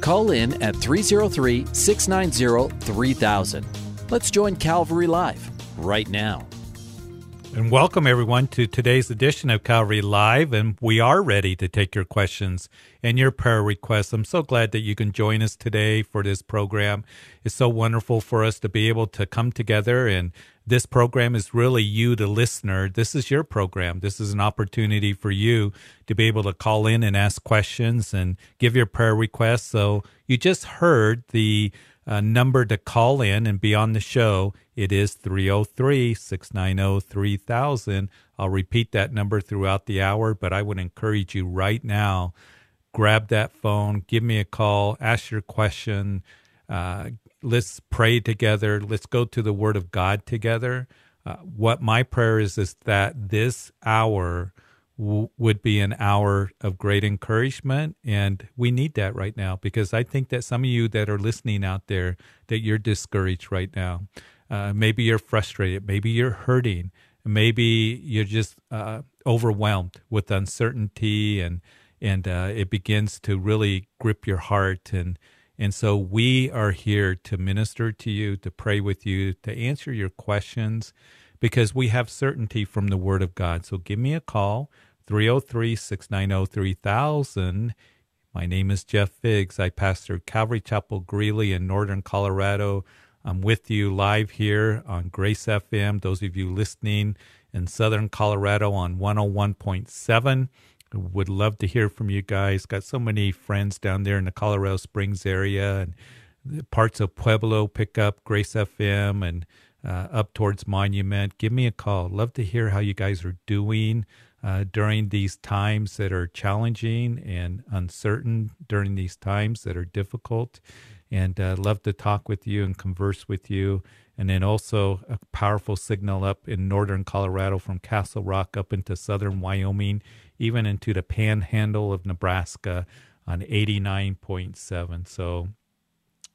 Call in at 303 690 3000. Let's join Calvary Live right now. And welcome everyone to today's edition of Calvary Live. And we are ready to take your questions and your prayer requests. I'm so glad that you can join us today for this program. It's so wonderful for us to be able to come together. And this program is really you, the listener. This is your program. This is an opportunity for you to be able to call in and ask questions and give your prayer requests. So you just heard the uh, number to call in and be on the show. It is 303 690 3000. I'll repeat that number throughout the hour, but I would encourage you right now grab that phone, give me a call, ask your question. Uh, let's pray together. Let's go to the Word of God together. Uh, what my prayer is is that this hour w- would be an hour of great encouragement. And we need that right now because I think that some of you that are listening out there, that you're discouraged right now. Uh, maybe you're frustrated. Maybe you're hurting. Maybe you're just uh, overwhelmed with uncertainty and and uh, it begins to really grip your heart and and so we are here to minister to you, to pray with you, to answer your questions because we have certainty from the Word of God. So give me a call. 303 690 3000. My name is Jeff Figs. I pastor Calvary Chapel Greeley in Northern Colorado. I'm with you live here on Grace FM. Those of you listening in Southern Colorado on 101.7. Would love to hear from you guys. Got so many friends down there in the Colorado Springs area and parts of Pueblo pick up Grace FM and uh, up towards Monument. Give me a call. Love to hear how you guys are doing uh, during these times that are challenging and uncertain, during these times that are difficult. And uh, love to talk with you and converse with you. And then also a powerful signal up in northern Colorado from Castle Rock up into southern Wyoming, even into the panhandle of Nebraska on 89.7. So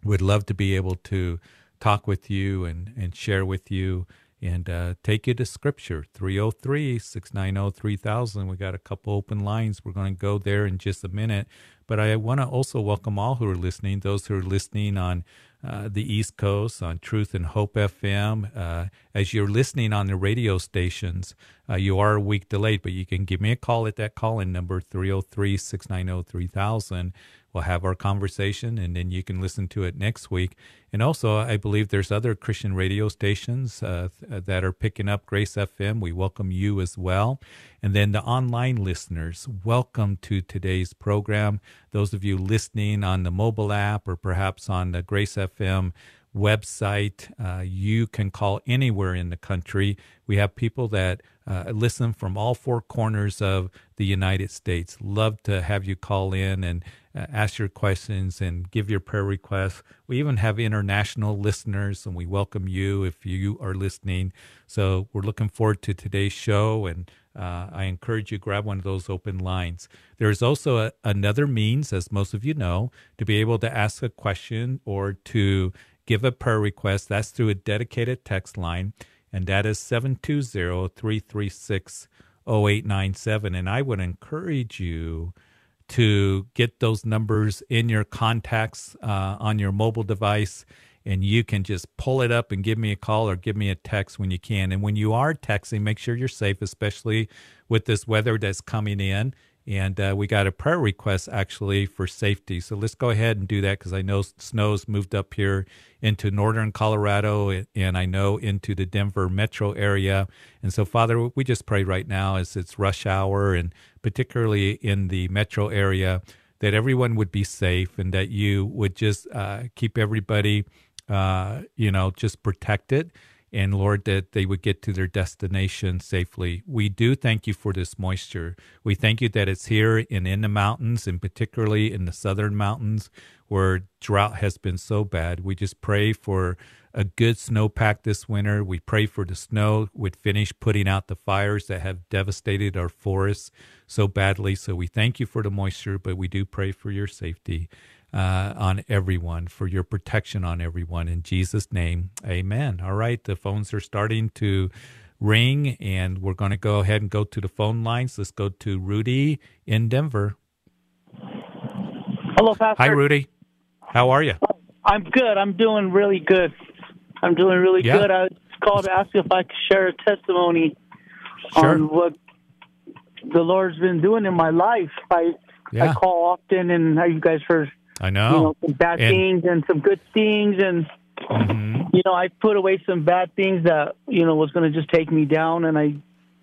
would love to be able to talk with you and, and share with you and uh, take you to scripture 303 690 3000 we got a couple open lines. We're going to go there in just a minute. But i want to also welcome all who are listening those who are listening on uh, the east coast on truth and hope fm uh, as you're listening on the radio stations uh, you are a week delayed but you can give me a call at that call-in number 303 690 3000 we'll have our conversation and then you can listen to it next week and also, I believe there's other Christian radio stations uh, that are picking up Grace FM. We welcome you as well. And then the online listeners, welcome to today's program. Those of you listening on the mobile app or perhaps on the Grace FM website. Uh, you can call anywhere in the country. We have people that uh, listen from all four corners of the United States. Love to have you call in and uh, ask your questions and give your prayer requests. We even have international listeners, and we welcome you if you are listening. So we're looking forward to today's show, and uh, I encourage you grab one of those open lines. There is also a, another means, as most of you know, to be able to ask a question or to give a prayer request. That's through a dedicated text line, and that is 720 336 0897. And I would encourage you to get those numbers in your contacts uh, on your mobile device and you can just pull it up and give me a call or give me a text when you can. And when you are texting, make sure you're safe, especially with this weather that's coming in. And uh, we got a prayer request actually for safety. So let's go ahead and do that because I know snow's moved up here into northern Colorado and I know into the Denver metro area. And so, Father, we just pray right now as it's rush hour and particularly in the metro area that everyone would be safe and that you would just uh, keep everybody, uh, you know, just protected and Lord, that they would get to their destination safely. We do thank you for this moisture. We thank you that it's here and in the mountains, and particularly in the southern mountains, where drought has been so bad. We just pray for a good snowpack this winter. We pray for the snow would finish putting out the fires that have devastated our forests so badly. So we thank you for the moisture, but we do pray for your safety uh, on everyone, for your protection on everyone. In Jesus' name, amen. All right, the phones are starting to ring, and we're going to go ahead and go to the phone lines. Let's go to Rudy in Denver. Hello, Pastor. Hi, Rudy. How are you? I'm good. I'm doing really good. I'm doing really Yeah. good. I called to ask you if I could share a testimony Sure. on what the Lord's been doing in my life. I Yeah. I call often, and how you guys heard I you know. know some bad And- things and some good things, and Mhm. you know I put away some bad things that you know was going to just take me down, and I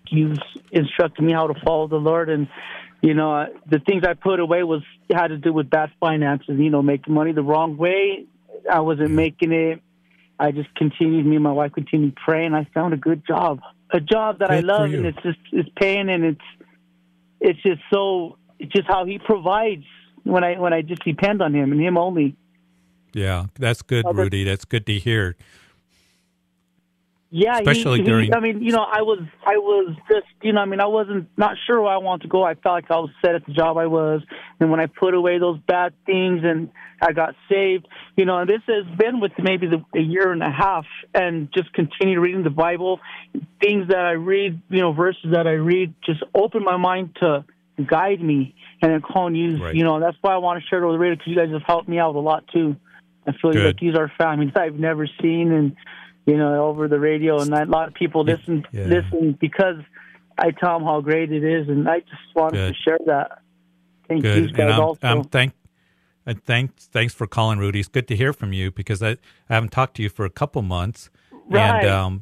you instructed me how to follow the Lord, and you know the things I put away was had to do with bad finances. You know, making money the wrong way. I wasn't making it. I just continued. Me and my wife continued praying. I found a good job, a job that I Good for love, and it's just it's paying, and it's it's just so it's just how He provides when I when I just depend on Him and Him only. Yeah, that's good, Rudy. That's good to hear. Yeah, Especially he, during- I mean, you know, I was, I was just, you know, I mean, I wasn't not sure where I wanted to go. I felt like I was set at the job I was, and when I put away those bad things and I got saved, you know, and this has been with maybe the, a year and a half, and just continue reading the Bible, things that I read, you know, verses that I read, just open my mind to guide me, and then calling you, Right. you know, that's why I want to share it with the radio because you guys have helped me out a lot too. I feel Good. like these are families I've never seen, and you know, over the radio, and a lot of people listen Yeah. listen because I tell them how great it is, and I just wanted Good. to share that. Thank you guys And I'm, also. I'm thank and thanks thanks for calling, Rudy. It's good to hear from you because I, I haven't talked to you for a couple months. Right. And um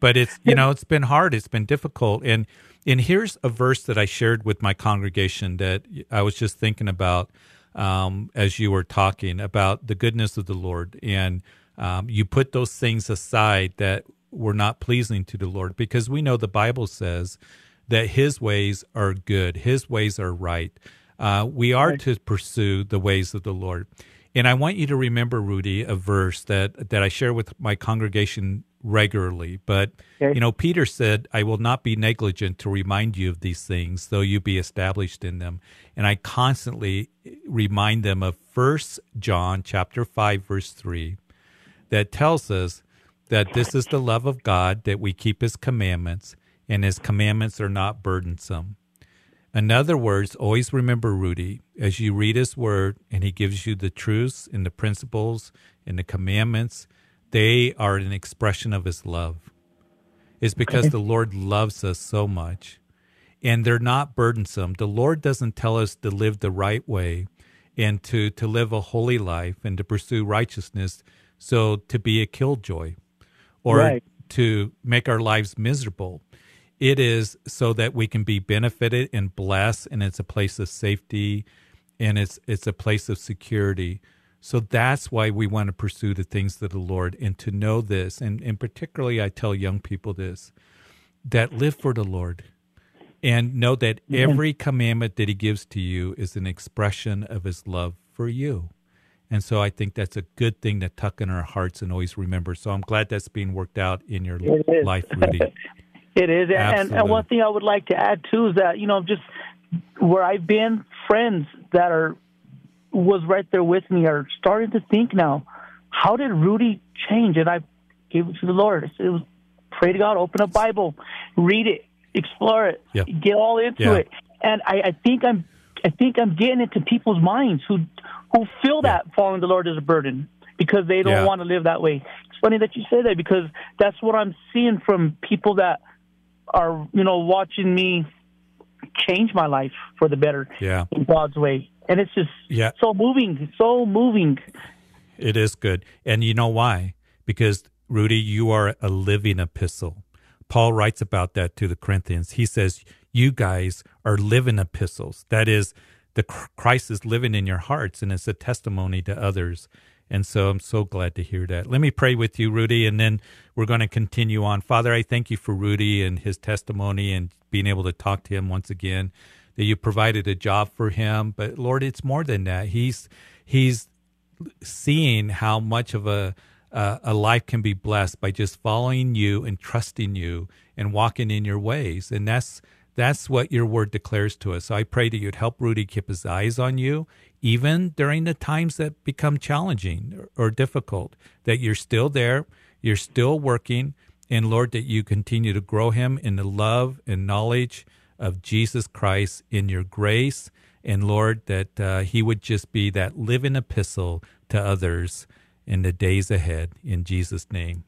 but it's you know, it's been hard, it's been difficult. And and here's a verse that I shared with my congregation that I was just thinking about um, as you were talking about the goodness of the Lord. And um, you put those things aside that were not pleasing to the Lord because we know the Bible says that his ways are good, his ways are right. Uh, we are to pursue the ways of the Lord. And I want you to remember, Rudy, a verse that, that I share with my congregation regularly. But, Okay. you know, Peter said, I will not be negligent to remind you of these things, though you be established in them. And I constantly eh, remind them of First John chapter 5, verse 3 that tells us that this is the love of God that we keep his commandments and his commandments are not burdensome. In other words, always remember, Rudy, as you read his word and he gives you the truths and the principles and the commandments, they are an expression of his love. It's because the Lord loves us so much and they're not burdensome. The Lord doesn't tell us to live the right way and to, to live a holy life and to pursue righteousness so to be a killjoy or Right. to make our lives miserable. It is so that we can be benefited and blessed and it's a place of safety and it's it's a place of security. So that's why we want to pursue the things of the Lord and to know this. And, and particularly I tell young people this that live for the Lord and know that every commandment that he gives to you is an expression of his love for you. And so I think that's a good thing to tuck in our hearts and always remember. So I'm glad that's being worked out in your life, Rudy. It is, and, and, and one thing I would like to add too is that you know just where I've been, friends that are was right there with me are starting to think now, how did Rudy change? And I gave it to the Lord. It was pray to God, open a Bible, read it, explore it, Yeah. get all into Yeah. it, and I, I think I'm I think I'm getting into people's minds who who feel Yeah. that following the Lord is a burden because they don't Yeah. want to live that way. It's funny that you say that because that's what I'm seeing from people that are you know watching me change my life for the better Yeah. in God's way, and it's just Yeah. so moving, so moving. It is good. And you know why? Because, Rudy, you are a living epistle. Paul writes about that to the Corinthians. He says, You guys are living epistles. That is, the Christ is living in your hearts, and it's a testimony to others. And so I'm so glad to hear that. Let me pray with you, Rudy, and then we're going to continue on. Father, I thank you for Rudy and his testimony and being able to talk to him once again. That you provided a job for him, but Lord, it's more than that. He's he's seeing how much of a uh, a life can be blessed by just following you and trusting you and walking in your ways. And that's that's what your word declares to us. So I pray that you'd help Rudy keep his eyes on you, even during the times that become challenging or, or difficult, that you're still there, you're still working, and Lord, that you continue to grow him in the love and knowledge of Jesus Christ in your grace. And Lord, that uh, he would just be that living epistle to others in the days ahead. In Jesus' name.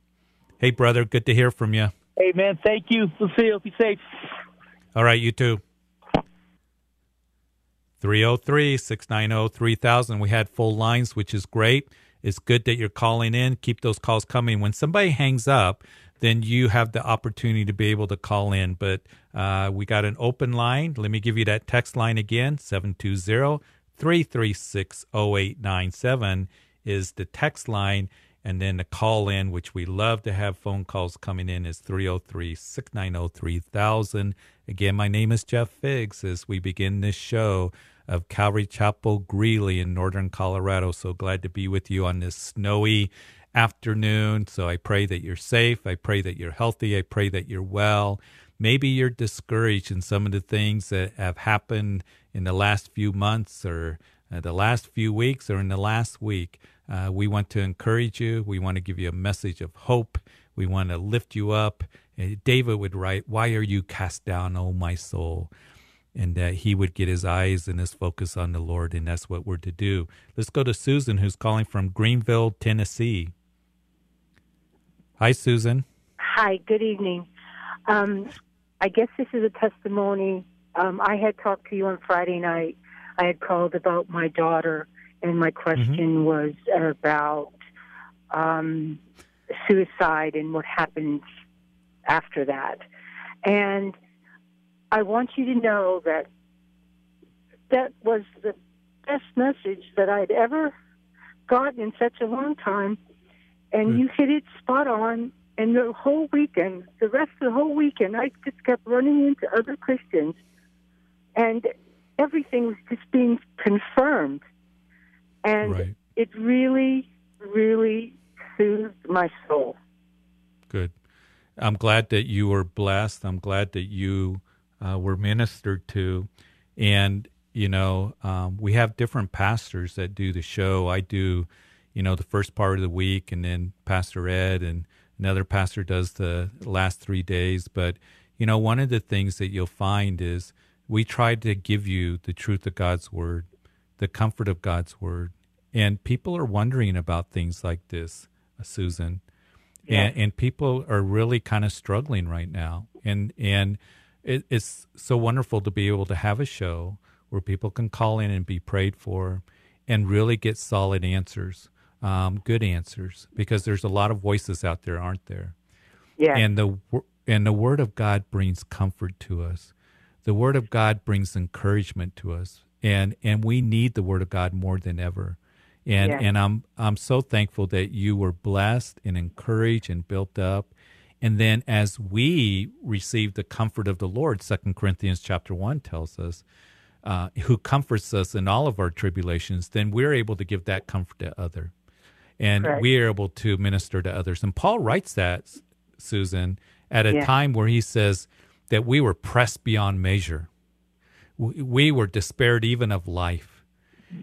Hey, brother, good to hear from you. Hey, man, thank you. See. Be safe. All right, you too. 303 690 3000. We had full lines, which is great. It's good that you're calling in. Keep those calls coming. When somebody hangs up, then you have the opportunity to be able to call in. But uh, we got an open line. Let me give you that text line again 720 336 0897 is the text line. And then the call in, which we love to have phone calls coming in, is 303 690 3000. Again, my name is Jeff Figs as we begin this show of Calvary Chapel Greeley in northern Colorado. So glad to be with you on this snowy afternoon. So I pray that you're safe. I pray that you're healthy. I pray that you're well. Maybe you're discouraged in some of the things that have happened in the last few months or uh, the last few weeks or in the last week. Uh, we want to encourage you. We want to give you a message of hope. We want to lift you up. Uh, David would write, Why are you cast down, O my soul? And that he would get his eyes and his focus on the Lord, and that's what we're to do. Let's go to Susan, who's calling from Greenville, Tennessee. Hi, Susan. Hi, good evening. Um, I guess this is a testimony. Um, I had talked to you on Friday night I had called about my daughter, and my question mm-hmm. was about um, suicide and what happens after that. And I want you to know that that was the best message that I'd ever gotten in such a long time. And you hit it spot on. And the whole weekend, the rest of the whole weekend, I just kept running into other Christians. And everything was just being confirmed. And right. it really, really soothed my soul. Good. I'm glad that you were blessed. I'm glad that you uh, were ministered to. And, you know, um, we have different pastors that do the show. I do, you know, the first part of the week, and then Pastor Ed and another pastor does the last three days. But, you know, one of the things that you'll find is, we try to give you the truth of God's word, the comfort of God's word. And people are wondering about things like this, uh, Susan. And, and people are really kind of struggling right now. And, and it, it's so wonderful to be able to have a show where people can call in and be prayed for and really get solid answers, um, good answers, because there's a lot of voices out there, aren't there? Yeah. And the, and the word of God brings comfort to us the word of God brings encouragement to us, and and we need the word of God more than ever. And and I'm I'm so thankful that you were blessed and encouraged and built up. And then as we receive the comfort of the Lord, Second Corinthians chapter one tells us, uh, who comforts us in all of our tribulations, then we're able to give that comfort to other, and right. we are able to minister to others. And Paul writes that, Susan, at a yeah. time where he says, that we were pressed beyond measure. We were despaired even of life.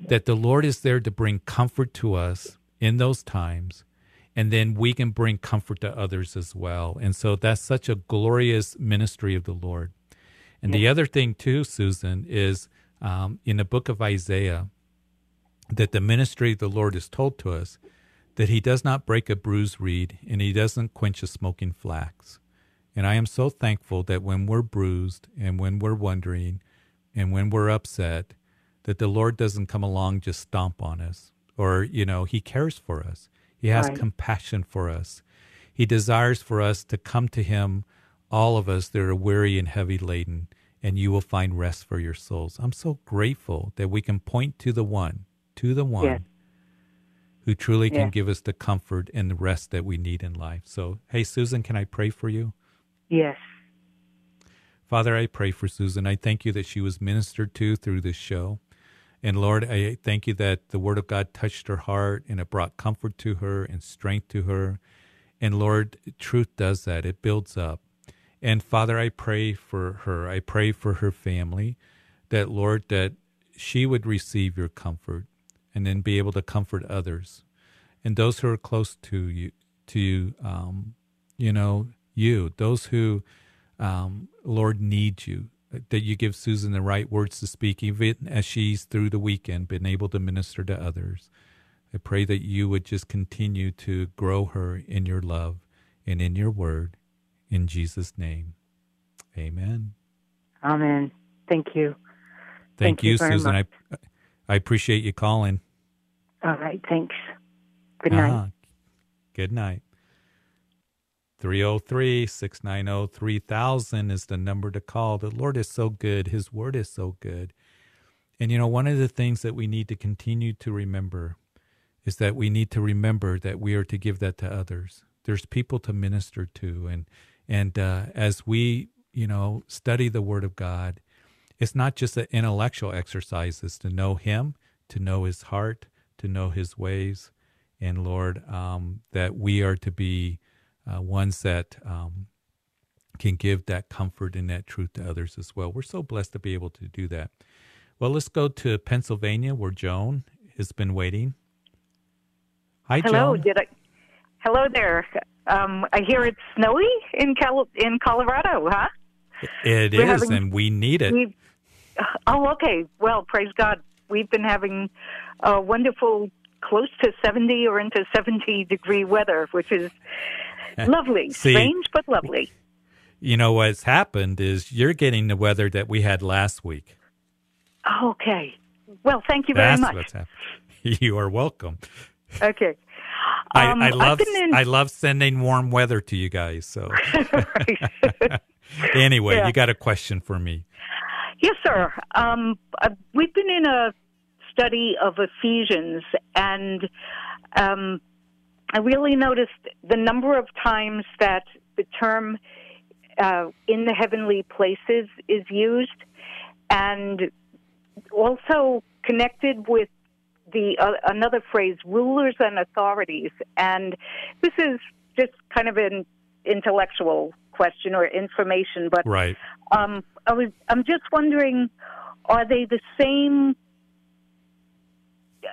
That the Lord is there to bring comfort to us in those times, and then we can bring comfort to others as well. And so that's such a glorious ministry of the Lord. And the other thing, too, Susan, is um, in the book of Isaiah, that the ministry of the Lord is told to us that he does not break a bruised reed and he doesn't quench a smoking flax. And I am so thankful that when we're bruised and when we're wondering and when we're upset, that the Lord doesn't come along just stomp on us or, you know, He cares for us. He has right. compassion for us. He desires for us to come to Him, all of us that are weary and heavy laden, and you will find rest for your souls. I'm so grateful that we can point to the one, to the one. Yes. Who truly can give us the comfort and the rest that we need in life. So, hey, Susan, can I pray for you? Yes. Father, I pray for Susan. I thank you that she was ministered to through this show. And Lord, I thank you that the Word of God touched her heart and it brought comfort to her and strength to her. And Lord, truth does that, it builds up. And Father, I pray for her. I pray for her family that, Lord, that she would receive your comfort and then be able to comfort others and those who are close to you, to you, um, you know, you, those who, um, Lord, need you, that you give Susan the right words to speak, even as she's through the weekend been able to minister to others. I pray that you would just continue to grow her in your love and in your word. In Jesus' name, amen. Amen. Thank you. Thank, Thank you, you Susan. Much. I, I appreciate you calling. All right. Thanks. Good night. Uh-huh. Good night. 303 690 3000 is the number to call. The Lord is so good. His word is so good. And you know, one of the things that we need to continue to remember is that we need to remember that we are to give that to others. There's people to minister to. And, and uh, as we, you know, study the word of God, it's not just an intellectual exercise, it's to know Him, to know His heart, to know His ways. And Lord, um, that we are to be uh, ones that um, can give that comfort and that truth to others as well. We're so blessed to be able to do that. Well, let's go to Pennsylvania where Joan has been waiting. Hi, Hello, Joan. did I? Hello there. Um, I hear it's snowy in Cal- in Colorado, huh? It We're is, having, and we need it. Oh, okay. Well, praise God. We've been having a wonderful, close to 70 or into 70 degree weather, which is lovely. See, Strange, but lovely. You know, what's happened is you're getting the weather that we had last week. Okay. Well, thank you very That's much. What's happened. You are welcome. Okay. Um, I, I, love in... I love sending warm weather to you guys. So anyway, yeah. you got a question for me? Yes, sir. Um, uh, we've been in a study of Ephesians, and um, I really noticed the number of times that the term uh, in the heavenly places is used, and also connected with the uh, another phrase, rulers and authorities. And this is just kind of an intellectual question or information, but right. Um, I was I'm just wondering, are they the same?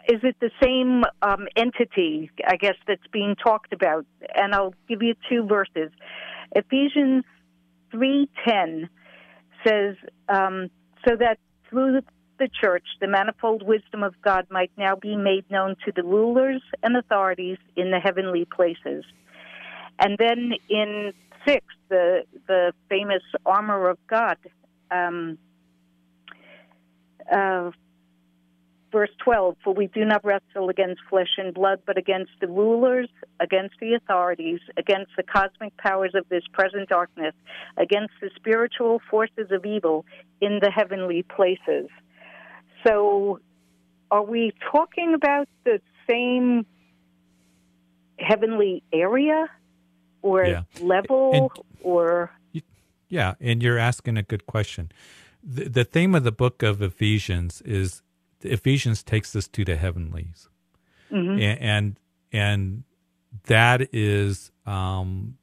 Is it the same um, entity? I guess that's being talked about. And I'll give you two verses. Ephesians three ten says, um, "So that through the church, the manifold wisdom of God might now be made known to the rulers and authorities in the heavenly places." And then in six, the the famous armor of God. Um, uh, verse 12 For we do not wrestle against flesh and blood, but against the rulers, against the authorities, against the cosmic powers of this present darkness, against the spiritual forces of evil in the heavenly places. So, are we talking about the same heavenly area? Or yeah. level and, or yeah and you're asking a good question the, the theme of the book of ephesians is ephesians takes us to the heavenlies mm-hmm. and, and, and that is um,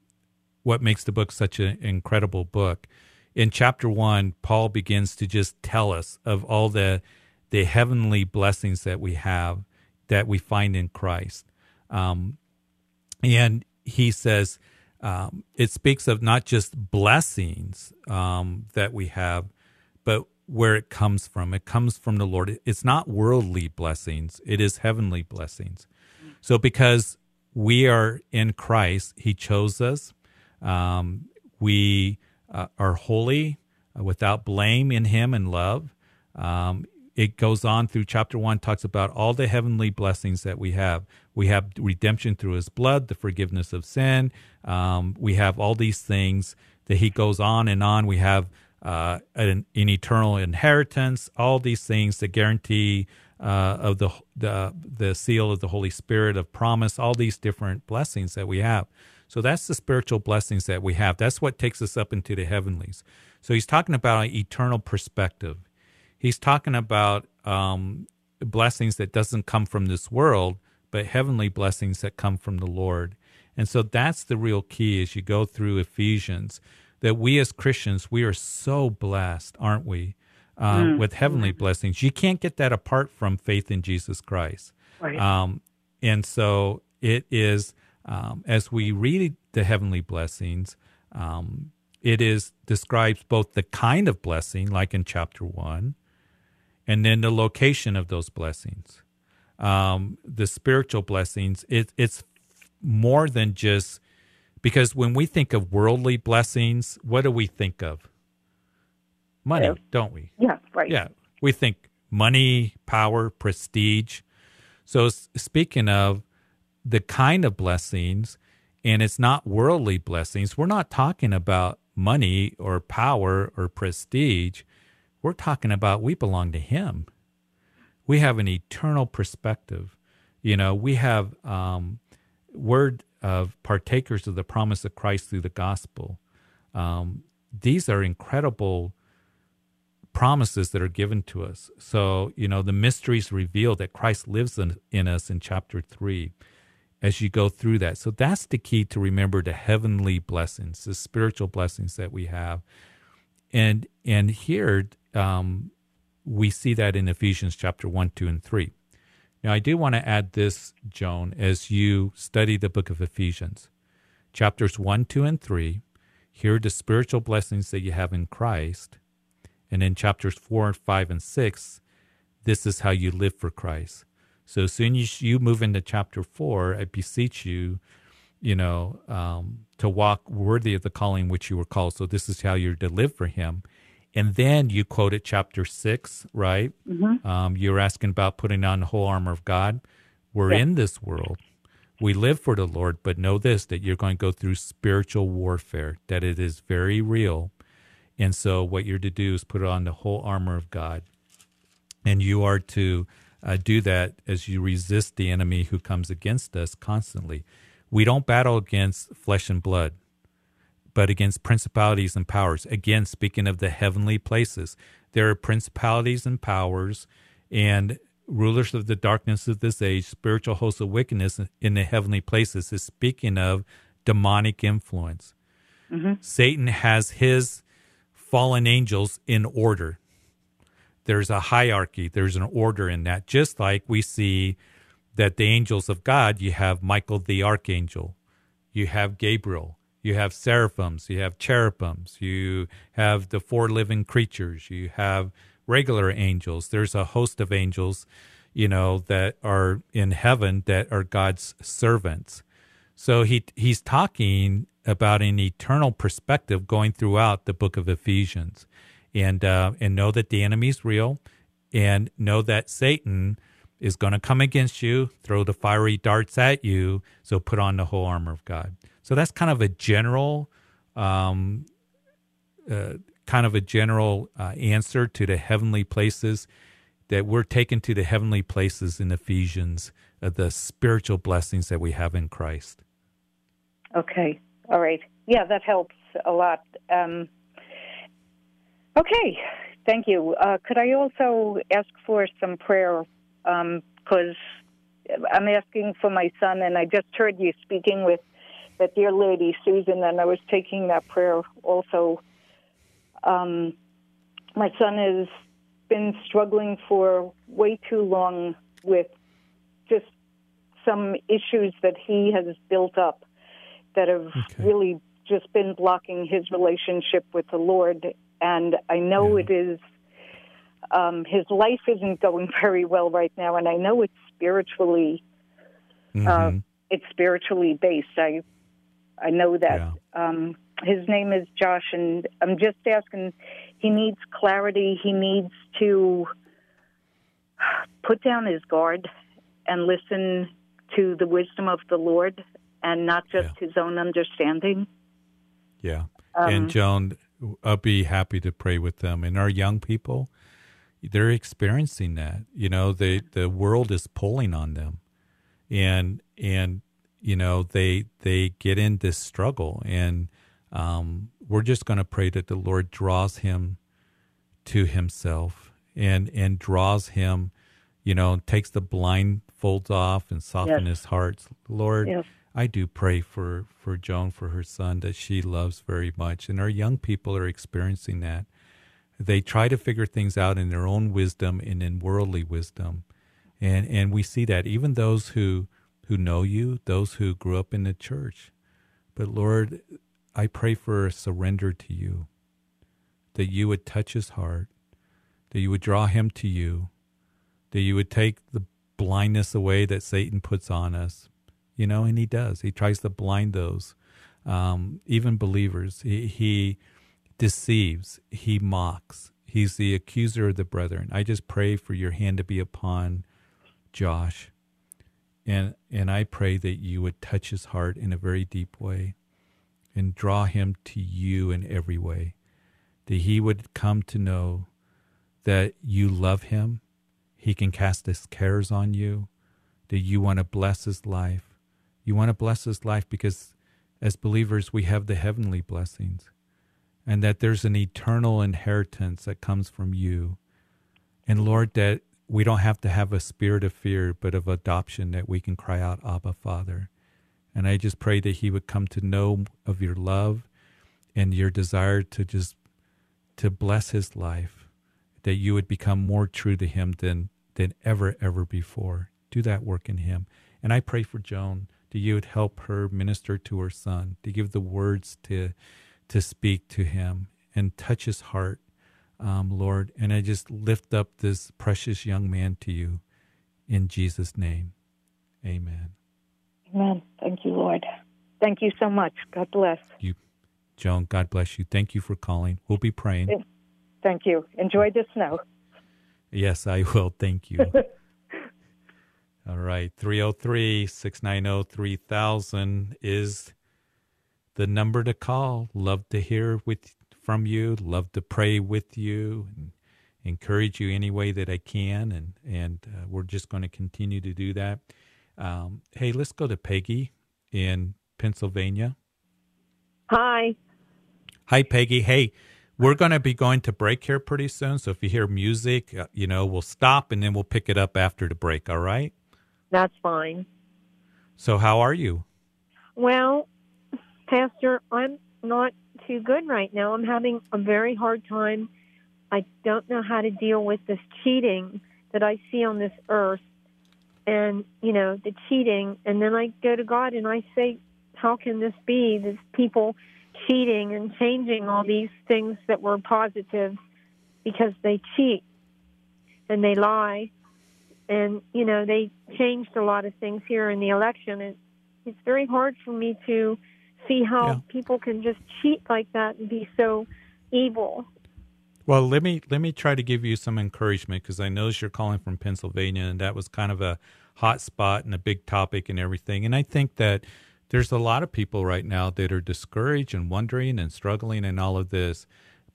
what makes the book such an incredible book in chapter one paul begins to just tell us of all the the heavenly blessings that we have that we find in christ um, and he says um, it speaks of not just blessings um, that we have, but where it comes from. It comes from the Lord. It's not worldly blessings, it is heavenly blessings. So, because we are in Christ, He chose us. Um, we uh, are holy, uh, without blame in Him and love. Um, it goes on through chapter one, talks about all the heavenly blessings that we have. We have redemption through his blood, the forgiveness of sin. Um, we have all these things that he goes on and on. We have uh, an, an, eternal inheritance, all these things, the guarantee uh, of the, the, the seal of the Holy Spirit of promise, all these different blessings that we have. So that's the spiritual blessings that we have. That's what takes us up into the heavenlies. So he's talking about an eternal perspective. He's talking about um, blessings that doesn't come from this world, but heavenly blessings that come from the Lord. And so that's the real key as you go through Ephesians that we as Christians, we are so blessed, aren't we, uh, mm. with heavenly mm. blessings. You can't get that apart from faith in Jesus Christ. Right. Um, and so it is, um, as we read the heavenly blessings, um, it is describes both the kind of blessing, like in chapter one, and then the location of those blessings. Um, the spiritual blessings, it, it's more than just because when we think of worldly blessings, what do we think of? Money, yeah. don't we? Yeah, right. Yeah, we think money, power, prestige. So, speaking of the kind of blessings, and it's not worldly blessings, we're not talking about money or power or prestige. We're talking about we belong to Him. We have an eternal perspective. You know, we have um, word of partakers of the promise of Christ through the gospel. Um, these are incredible promises that are given to us. So, you know, the mysteries reveal that Christ lives in, in us in chapter three as you go through that. So that's the key to remember the heavenly blessings, the spiritual blessings that we have. And and here um, we see that in Ephesians chapter one, two, and three. Now, I do want to add this, Joan, as you study the book of Ephesians. Chapters 1, 2, and 3, here are the spiritual blessings that you have in Christ. And in chapters 4, 5, and 6, this is how you live for Christ. So as soon as you move into chapter 4, I beseech you, you know, um, to walk worthy of the calling which you were called. So this is how you're to live for Him. And then you quoted chapter six, right? Mm-hmm. Um, you were asking about putting on the whole armor of God. We're in this world. We live for the Lord, but know this that you're going to go through spiritual warfare, that it is very real. And so, what you're to do is put on the whole armor of God. And you are to uh, do that as you resist the enemy who comes against us constantly. We don't battle against flesh and blood but against principalities and powers. Again, speaking of the heavenly places, there are principalities and powers and rulers of the darkness of this age, spiritual hosts of wickedness in the heavenly places. Is speaking of demonic influence. Mm-hmm. Satan has his fallen angels in order. There's a hierarchy, there's an order in that, just like we see that the angels of God, you have Michael the archangel, you have Gabriel, you have seraphims, you have cherubims, you have the four living creatures, you have regular angels. There's a host of angels, you know, that are in heaven that are God's servants. So he he's talking about an eternal perspective going throughout the book of Ephesians, and uh, and know that the enemy is real, and know that Satan is going to come against you, throw the fiery darts at you. So put on the whole armor of God. So that's kind of a general, um, uh, kind of a general uh, answer to the heavenly places that we're taken to the heavenly places in Ephesians, uh, the spiritual blessings that we have in Christ. Okay, all right, yeah, that helps a lot. Um, okay, thank you. Uh, could I also ask for some prayer? Because um, I'm asking for my son, and I just heard you speaking with that dear lady Susan, and I was taking that prayer also. Um, my son has been struggling for way too long with just some issues that he has built up that have okay. really just been blocking his relationship with the Lord. And I know yeah. it is, um, his life isn't going very well right now, and I know it's spiritually. Uh, mm-hmm. Uh, it's spiritually based. I I know that. Yeah. Um, his name is Josh, and I'm just asking. He needs clarity. He needs to put down his guard and listen to the wisdom of the Lord and not just yeah. his own understanding. Yeah. Um, and Joan, I'll be happy to pray with them. And our young people, they're experiencing that. You know, they the world is pulling on them. And and you know they they get in this struggle and um, we're just going to pray that the lord draws him to himself and and draws him you know, takes the blindfolds off and soften Yes. his heart. Lord, Yes. I do pray for, for Joan, for her son, that she loves very much. And our young people are experiencing that. They try to figure things out in their own wisdom and in worldly wisdom. And, and we see that even those who, who know you, those who grew up in the church. But Lord, I pray for a surrender to you, that you would touch his heart, that you would draw him to you, that you would take the blindness away that Satan puts on us. You know, and he does. He tries to blind those, um, even believers. He, he deceives, he mocks. He's the accuser of the brethren. I just pray for your hand to be upon Josh. And and I pray that you would touch his heart in a very deep way and draw him to you in every way. That he would come to know that you love him. He can cast his cares on you. That you want to bless his life. You want to bless his life because as believers we have the heavenly blessings. And that there's an eternal inheritance that comes from you. And Lord, that we don't have to have a spirit of fear, but of adoption that we can cry out, Abba, Father. And I just pray that he would come to know of your love and your desire to just to bless his life, that you would become more true to him than than ever, ever before. Do that work in him. And I pray for Joan that you would help her minister to her son, to give the words to to speak to him and touch his heart um, Lord. And I just lift up this precious young man to you in Jesus' name. Amen. Amen. Thank you, Lord. Thank you so much. God bless. You, Joan, God bless you. Thank you for calling. We'll be praying. Thank you. Enjoy the snow. Yes, I will. Thank you. All right. 303 690 3000 is the number to call. Love to hear with from you. Love to pray with you and encourage you any way that I can. And, and uh, we're just going to continue to do that. Um, hey, let's go to Peggy in Pennsylvania. Hi. Hi, Peggy. Hey, we're going to be going to break here pretty soon. So if you hear music, uh, you know, we'll stop and then we'll pick it up after the break. All right. That's fine. So, how are you? Well, Pastor, I'm not too good right now. I'm having a very hard time. I don't know how to deal with this cheating that I see on this earth and, you know, the cheating. And then I go to God and I say, how can this be? These people cheating and changing all these things that were positive because they cheat and they lie. And, you know, they changed a lot of things here in the election. And it's very hard for me to see how Yeah. people can just cheat like that and be so evil. Well, let me let me try to give you some encouragement because I know you're calling from Pennsylvania, and that was kind of a hot spot and a big topic and everything. And I think that there's a lot of people right now that are discouraged and wondering and struggling and all of this.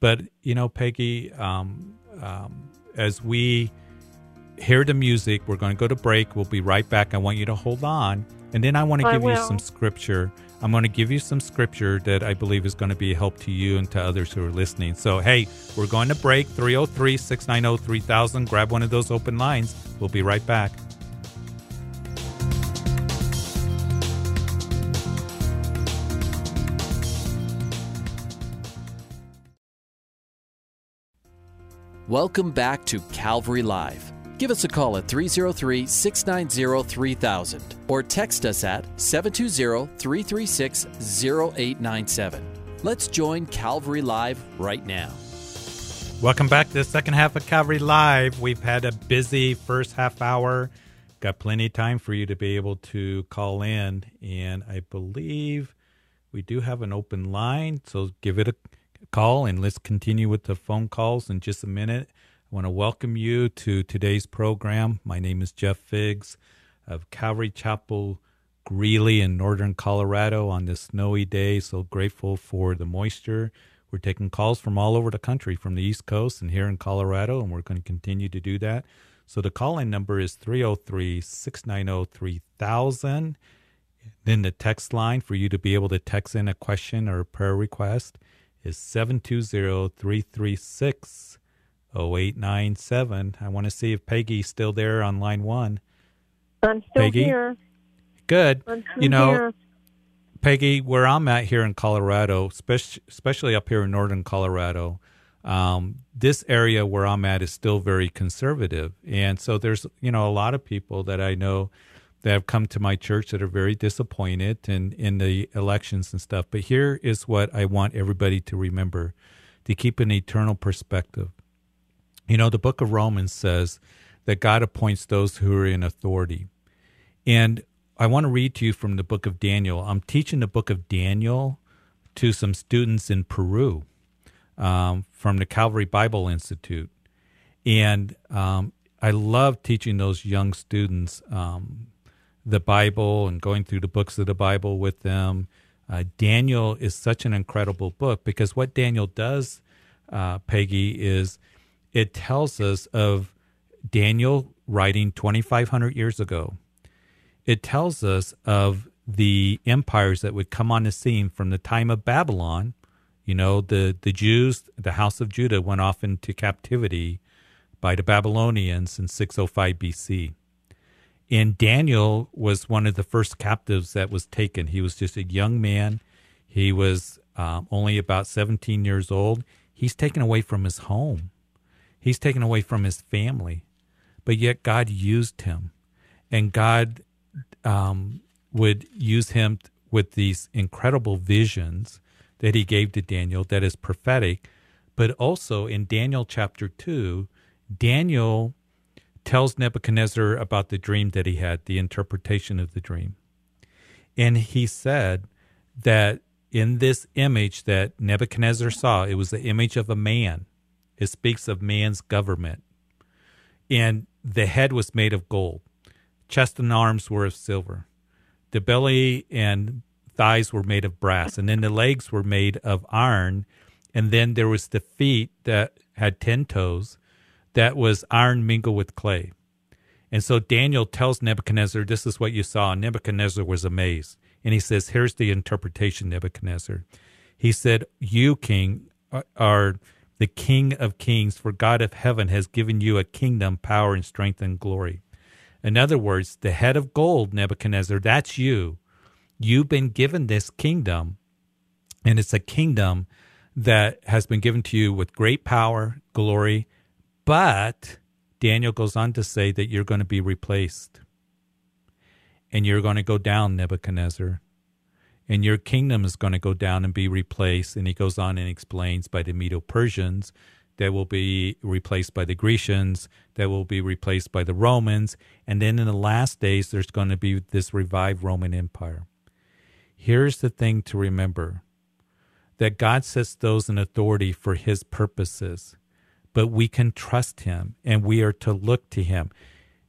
But you know, Peggy, um, um, as we hear the music, we're going to go to break. We'll be right back. I want you to hold on, and then I want to give you some scripture. I'm going to give you some scripture that I believe is going to be a help to you and to others who are listening. So, hey, we're going to break 303 690 3000. Grab one of those open lines. We'll be right back. Welcome back to Calvary Live. Give us a call at 303 690 3000 or text us at 720 336 0897. Let's join Calvary Live right now. Welcome back to the second half of Calvary Live. We've had a busy first half hour. Got plenty of time for you to be able to call in. And I believe we do have an open line. So give it a call and let's continue with the phone calls in just a minute. I want to welcome you to today's program. My name is Jeff Figs of Calvary Chapel, Greeley in northern Colorado on this snowy day. So grateful for the moisture. We're taking calls from all over the country, from the East Coast and here in Colorado, and we're going to continue to do that. So the call in number is 303 690 3000. Then the text line for you to be able to text in a question or a prayer request is 720 336 0897. I want to see if Peggy's still there on line one. I'm still Peggy? here. Good. I'm still You know, here. Peggy, where I'm at here in Colorado, especially, especially up here in northern Colorado, um, this area where I'm at is still very conservative. And so there's, you know, a lot of people that I know that have come to my church that are very disappointed in, in the elections and stuff. But here is what I want everybody to remember to keep an eternal perspective. You know, the book of Romans says that God appoints those who are in authority. And I want to read to you from the book of Daniel. I'm teaching the book of Daniel to some students in Peru um, from the Calvary Bible Institute. And um, I love teaching those young students um, the Bible and going through the books of the Bible with them. Uh, Daniel is such an incredible book because what Daniel does, uh, Peggy, is it tells us of Daniel writing 2,500 years ago. It tells us of the empires that would come on the scene from the time of Babylon. You know, the, the Jews, the house of Judah, went off into captivity by the Babylonians in 605 BC. And Daniel was one of the first captives that was taken. He was just a young man. He was um, only about 17 years old. He's taken away from his home. He's taken away from his family. But yet God used him. And God um, would use him with these incredible visions that he gave to Daniel that is prophetic. But also in Daniel chapter 2, Daniel tells Nebuchadnezzar about the dream that he had, the interpretation of the dream. And he said that in this image that Nebuchadnezzar saw, it was the image of a man. It speaks of man's government. And the head was made of gold, chest and arms were of silver, the belly and thighs were made of brass, and then the legs were made of iron. And then there was the feet that had 10 toes that was iron mingled with clay. And so Daniel tells Nebuchadnezzar, This is what you saw. And Nebuchadnezzar was amazed. And he says, Here's the interpretation, Nebuchadnezzar. He said, You, king, are the king of kings, for God of heaven has given you a kingdom, power, and strength and glory. In other words, the head of gold, Nebuchadnezzar, that's you. You've been given this kingdom, and it's a kingdom that has been given to you with great power, glory, but Daniel goes on to say that you're going to be replaced. And you're going to go down, Nebuchadnezzar. And your kingdom is going to go down and be replaced. And he goes on and explains by the Medo Persians that will be replaced by the Grecians, that will be replaced by the Romans. And then in the last days, there's going to be this revived Roman Empire. Here's the thing to remember that God sets those in authority for his purposes but we can trust him and we are to look to him.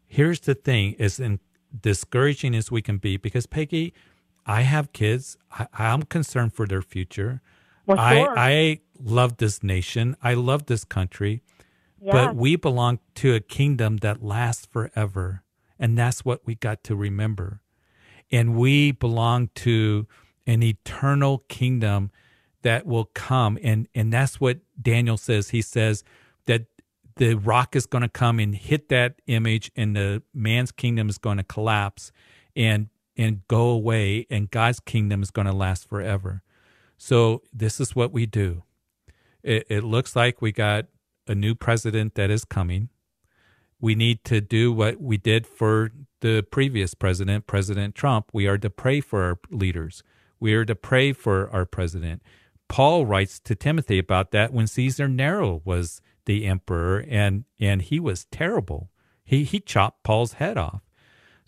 Here's the thing as in discouraging as we can be, because Peggy, I have kids. I, am concerned for their future. Well, sure. I, I love this nation. I love this country. But we belong to a kingdom that lasts forever. And that's what we got to remember. And we belong to an eternal kingdom that will come. And, and that's what Daniel says. He says, that the rock is going to come and hit that image and the man's kingdom is going to collapse and and go away and God's kingdom is going to last forever. So this is what we do. It, it looks like we got a new president that is coming. We need to do what we did for the previous president, President Trump. We are to pray for our leaders. We are to pray for our president. Paul writes to Timothy about that when Caesar Nero was the emperor, and and he was terrible. He he chopped Paul's head off.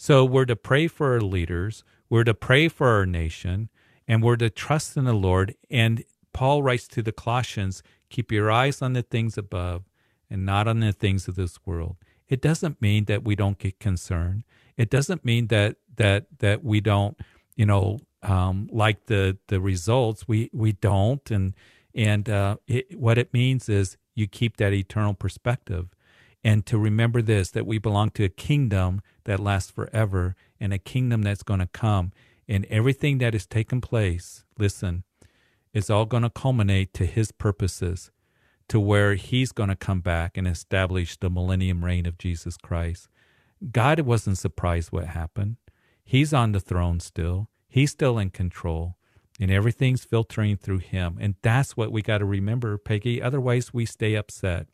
So we're to pray for our leaders. We're to pray for our nation, and we're to trust in the Lord. And Paul writes to the Colossians, "Keep your eyes on the things above, and not on the things of this world." It doesn't mean that we don't get concerned. It doesn't mean that that that we don't, you know, um, like the the results. We we don't, and and uh, it, what it means is you keep that eternal perspective. And to remember this that we belong to a kingdom that lasts forever and a kingdom that's going to come. And everything that has taken place, listen, is all going to culminate to his purposes to where he's going to come back and establish the millennium reign of Jesus Christ. God wasn't surprised what happened. He's on the throne still. He's still in control and everything's filtering through him. And that's what we got to remember, Peggy. Otherwise, we stay upset.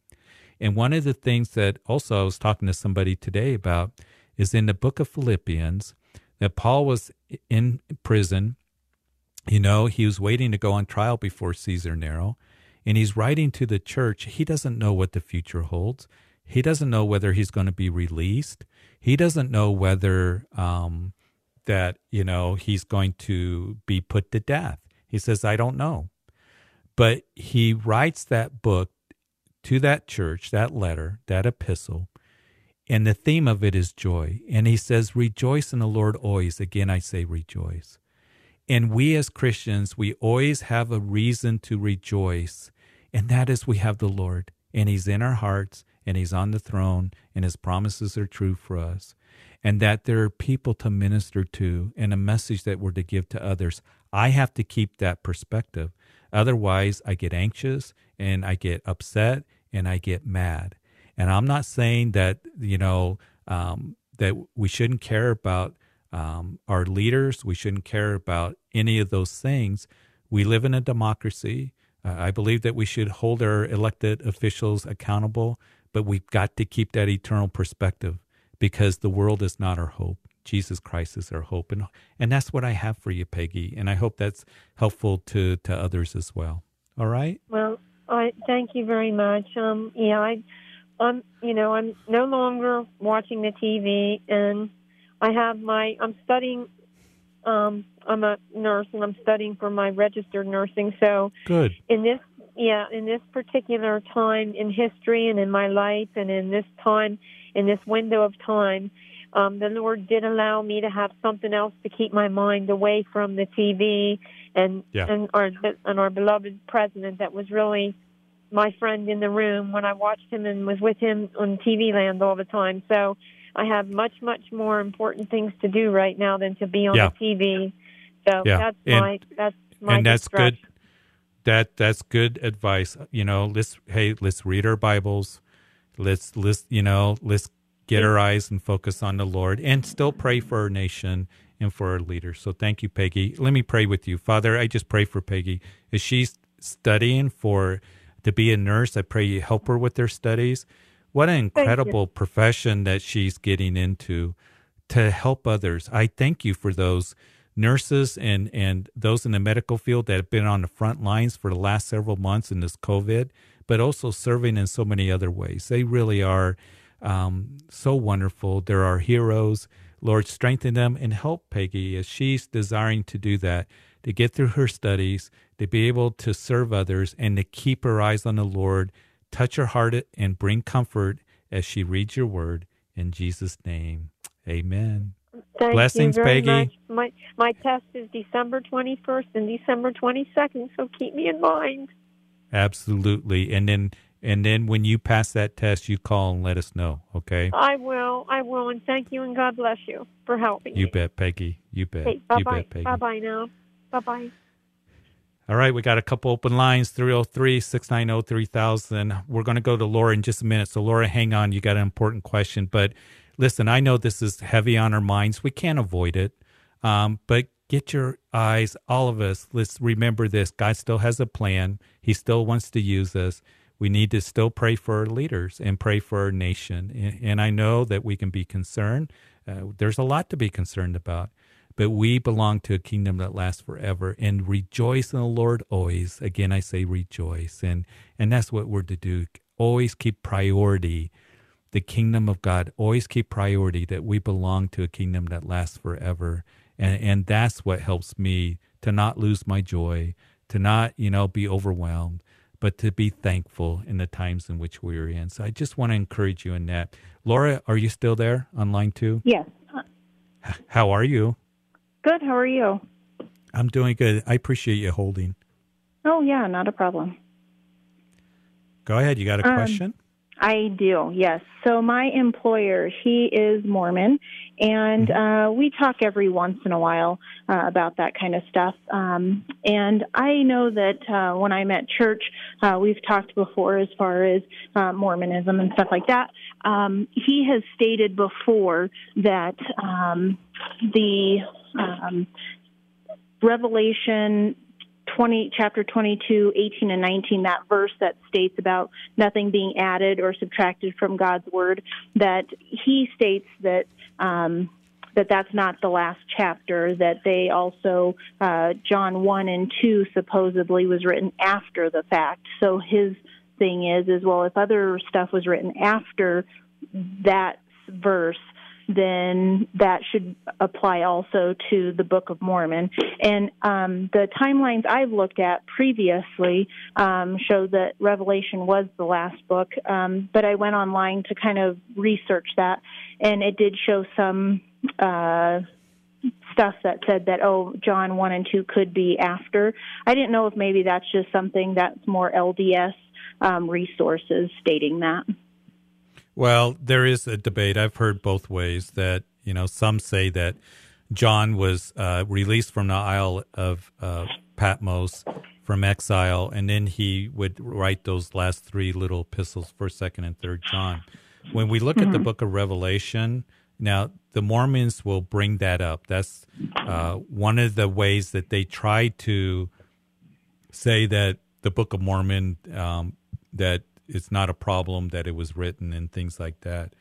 And one of the things that also I was talking to somebody today about is in the book of Philippians that Paul was in prison. You know, he was waiting to go on trial before Caesar Nero, and he's writing to the church. He doesn't know what the future holds. He doesn't know whether he's going to be released. He doesn't know whether um, that, you know, he's going to be put to death. He says, I don't know. But he writes that book to that church, that letter, that epistle, and the theme of it is joy. And he says, Rejoice in the Lord always. Again, I say rejoice. And we as Christians, we always have a reason to rejoice, and that is we have the Lord, and He's in our hearts, and He's on the throne, and His promises are true for us and that there are people to minister to and a message that we're to give to others. I have to keep that perspective. Otherwise, I get anxious and I get upset and I get mad. And I'm not saying that, you know, um, that we shouldn't care about um, our leaders, we shouldn't care about any of those things. We live in a democracy. Uh, I believe that we should hold our elected officials accountable, but we've got to keep that eternal perspective because the world is not our hope. Jesus Christ is our hope. And, and that's what I have for you, Peggy. And I hope that's helpful to, to others as well. All right? Well, I thank you very much. Um, yeah, I, I'm, you know, I'm no longer watching the TV, and I have my, I'm studying. Um, I'm a nurse, and I'm studying for my registered nursing. So, good. In this, yeah, in this particular time in history and in my life, and in this time in this window of time, um, the Lord did allow me to have something else to keep my mind away from the TV and yeah. and our and our beloved president that was really my friend in the room when I watched him and was with him on TV land all the time. So I have much much more important things to do right now than to be on yeah. the TV. So yeah. that's and, my that's my and that's good. That that's good advice. You know, let's hey, let's read our Bibles Let's let's you know let's get our eyes and focus on the Lord and still pray for our nation and for our leaders. So thank you, Peggy. Let me pray with you, Father. I just pray for Peggy as she's studying for to be a nurse. I pray you help her with her studies. What an incredible profession that she's getting into to help others. I thank you for those nurses and and those in the medical field that have been on the front lines for the last several months in this COVID but also serving in so many other ways. They really are um, so wonderful. They're our heroes. Lord, strengthen them and help Peggy as she's desiring to do that, to get through her studies, to be able to serve others, and to keep her eyes on the Lord. Touch her heart and bring comfort as she reads your word. In Jesus' name, amen. Thank Blessings, Peggy. Much. My my test is December twenty first and December twenty second, so keep me in mind. Absolutely. And then and then when you pass that test, you call and let us know, okay? I will. I will. And thank you and God bless you for helping. You me. bet, Peggy. You bet. Hey, bye you bye. bet, Peggy. Bye bye now. Bye bye. All right, we got a couple open lines 303 690 3000. We're going to go to Laura in just a minute. So, Laura, hang on. You got an important question. But listen, I know this is heavy on our minds. We can't avoid it. Um, but get your eyes, all of us, let's remember this. God still has a plan. He still wants to use us. We need to still pray for our leaders and pray for our nation. And I know that we can be concerned. Uh, there's a lot to be concerned about, but we belong to a kingdom that lasts forever. And rejoice in the Lord always. Again, I say rejoice. And, and that's what we're to do. Always keep priority the kingdom of God. Always keep priority that we belong to a kingdom that lasts forever and and that's what helps me to not lose my joy to not you know be overwhelmed but to be thankful in the times in which we're in. So i just want to encourage you in that. Laura are you still there online too? Yes. How are you? Good. How are you? I'm doing good. I appreciate you holding. Oh yeah. Not a problem. Go ahead. You got a um, question I do, yes. So my employer, he is Mormon, and uh, we talk every once in a while uh, about that kind of stuff. Um, and I know that uh, when I'm at church, uh, we've talked before as far as uh, Mormonism and stuff like that. Um, he has stated before that um, the um, Revelation 20, chapter 22, 18 and 19, that verse that states about nothing being added or subtracted from God's word, that he states that, um, that that's not the last chapter, that they also, uh, John 1 and 2 supposedly was written after the fact. So his thing is, is well, if other stuff was written after that verse, then that should apply also to the Book of Mormon. And um, the timelines I've looked at previously um, show that Revelation was the last book, um, but I went online to kind of research that, and it did show some. Uh, stuff that said that oh John 1 and 2 could be after. I didn't know if maybe that's just something that's more LDS um, resources stating that. Well, there is a debate. I've heard both ways that, you know, some say that John was uh, released from the Isle of uh, Patmos from exile, and then he would write those last three little epistles, First, Second, and Third John. When we look mm-hmm. at the mm-hmm. Book of Revelation, now the Mormons will bring that up. That's uh, one of the ways that they try to say that the Book of Mormon um, that it's not a problem that it was written and things like that.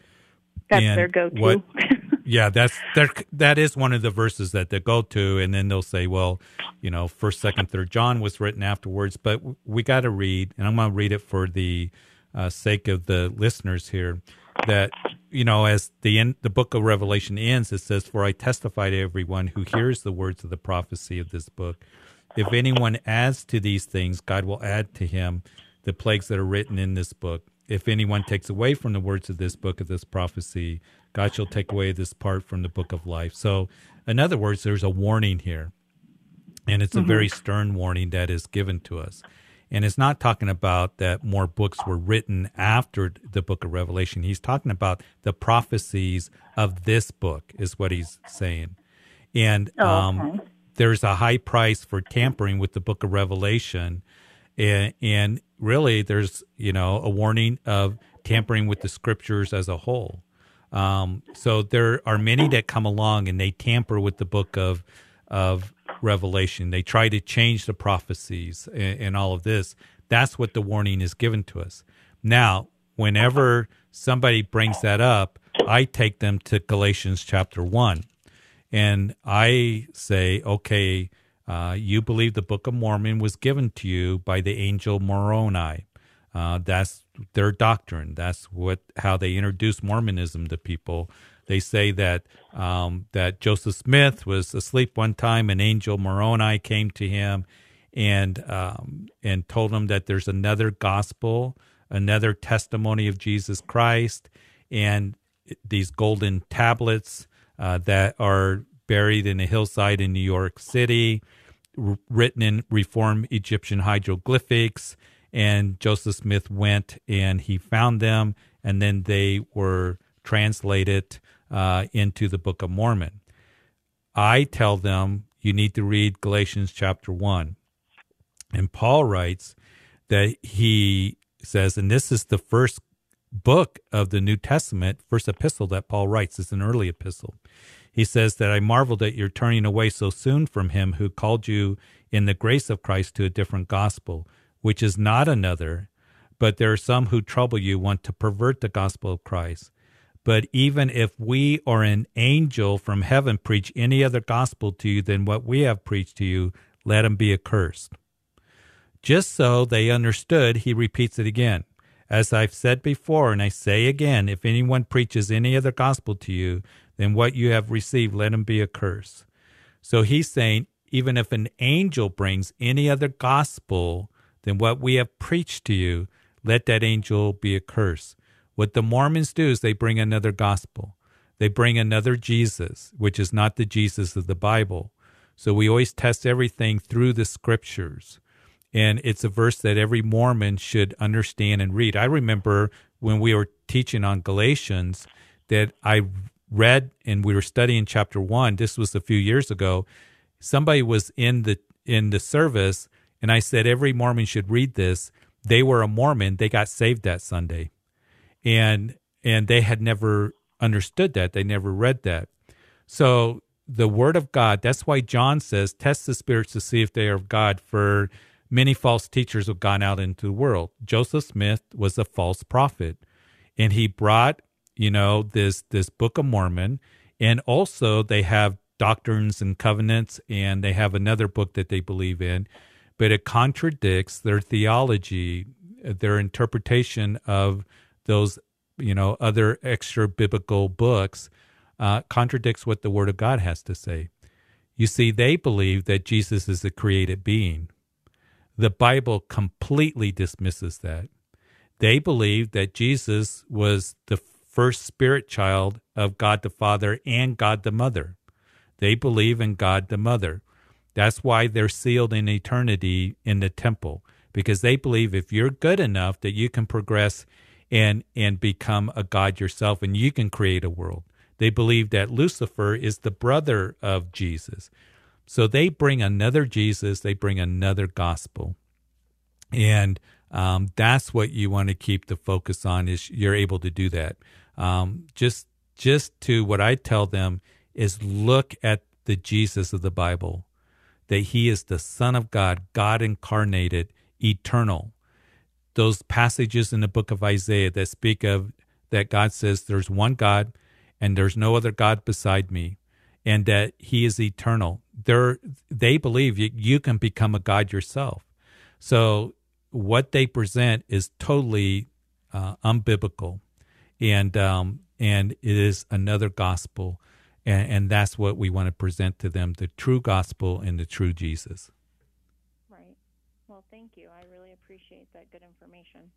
That's and their go-to. What, yeah, that's their, that is one of the verses that they go to, and then they'll say, well, you know, first, second, third John was written afterwards, but we got to read, and I'm going to read it for the uh, sake of the listeners here. That you know, as the end, the book of Revelation ends, it says, "For I testify to everyone who hears the words of the prophecy of this book." If anyone adds to these things, God will add to him the plagues that are written in this book. If anyone takes away from the words of this book of this prophecy, God shall take away this part from the book of life. So, in other words, there's a warning here. And it's mm-hmm. a very stern warning that is given to us. And it's not talking about that more books were written after the book of Revelation. He's talking about the prophecies of this book, is what he's saying. And oh, um, okay. um, there's a high price for tampering with the book of Revelation and, and really there's you know a warning of tampering with the scriptures as a whole. Um, so there are many that come along and they tamper with the book of of Revelation. They try to change the prophecies and, and all of this. That's what the warning is given to us. Now, whenever somebody brings that up, I take them to Galatians chapter one, and I say, okay uh, you believe the Book of Mormon was given to you by the angel Moroni. Uh, that's their doctrine. That's what how they introduce Mormonism to people. They say that um, that Joseph Smith was asleep one time, an angel Moroni came to him and um, and told him that there's another gospel, another testimony of Jesus Christ, and these golden tablets uh, that are buried in a hillside in New York City, r- written in Reform Egyptian hieroglyphics. And Joseph Smith went and he found them, and then they were translated uh, into the Book of Mormon. I tell them you need to read Galatians chapter 1. And Paul writes that he says, and this is the first book of the New Testament, first epistle that Paul writes. It's an early epistle. He says that I marveled at your turning away so soon from him who called you in the grace of Christ to a different gospel, which is not another, but there are some who trouble you, want to pervert the gospel of Christ. But even if we or an angel from heaven preach any other gospel to you than what we have preached to you, let him be accursed. Just so they understood, he repeats it again. As I've said before, and I say again, if anyone preaches any other gospel to you then what you have received, let him be a curse. So he's saying, even if an angel brings any other gospel than what we have preached to you, let that angel be a curse. What the Mormons do is they bring another gospel. They bring another Jesus, which is not the Jesus of the Bible. So we always test everything through the scriptures. And it's a verse that every Mormon should understand and read. I remember when we were teaching on Galatians that I read and we were studying chapter one. This was a few years ago. Somebody was in the in the service, and I said every Mormon should read this. They were a Mormon. They got saved that Sunday, and and they had never understood that. They never read that. So the Word of God. That's why John says, "Test the spirits to see if they are of God." For many false teachers have gone out into the world. Joseph Smith was a false prophet, and he brought you know this this Book of Mormon, and also they have doctrines and covenants, and they have another book that they believe in, but it contradicts their theology, their interpretation of those you know other extra biblical books uh, contradicts what the Word of God has to say. You see, they believe that Jesus is a created being. The Bible completely dismisses that. They believe that Jesus was the first spirit child of God the Father and God the Mother. They believe in God the Mother. That's why they're sealed in eternity in the temple because they believe if you're good enough that you can progress and and become a god yourself and you can create a world. They believe that Lucifer is the brother of Jesus. So they bring another Jesus, they bring another gospel. And um, that's what you want to keep the focus on is you're able to do that um, just just to what I tell them is look at the Jesus of the Bible, that he is the Son of God, God incarnated, eternal. Those passages in the book of Isaiah that speak of that God says there's one God and there's no other God beside me, and that he is eternal. They're, they believe you, you can become a God yourself. So what they present is totally uh, unbiblical and um, and it is another gospel, and, and that's what we want to present to them: the true gospel and the true Jesus. Right. Well, thank you. I really appreciate that good information.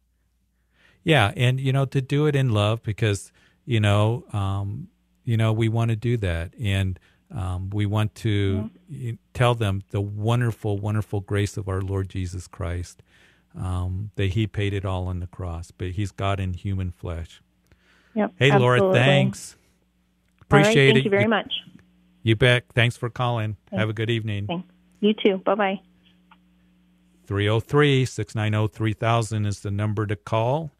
Yeah, and you know to do it in love because you know um, you know we want to do that and. Um, we want to yeah. tell them the wonderful, wonderful grace of our Lord Jesus Christ. Um, that He paid it all on the cross, but He's God in human flesh. Yep. Hey, absolutely. Laura, thanks. Appreciate right, thank it. you very much. You bet. Thanks for calling. Thanks. Have a good evening. Thanks. You too. Bye bye. 303 690 3000 is the number to call.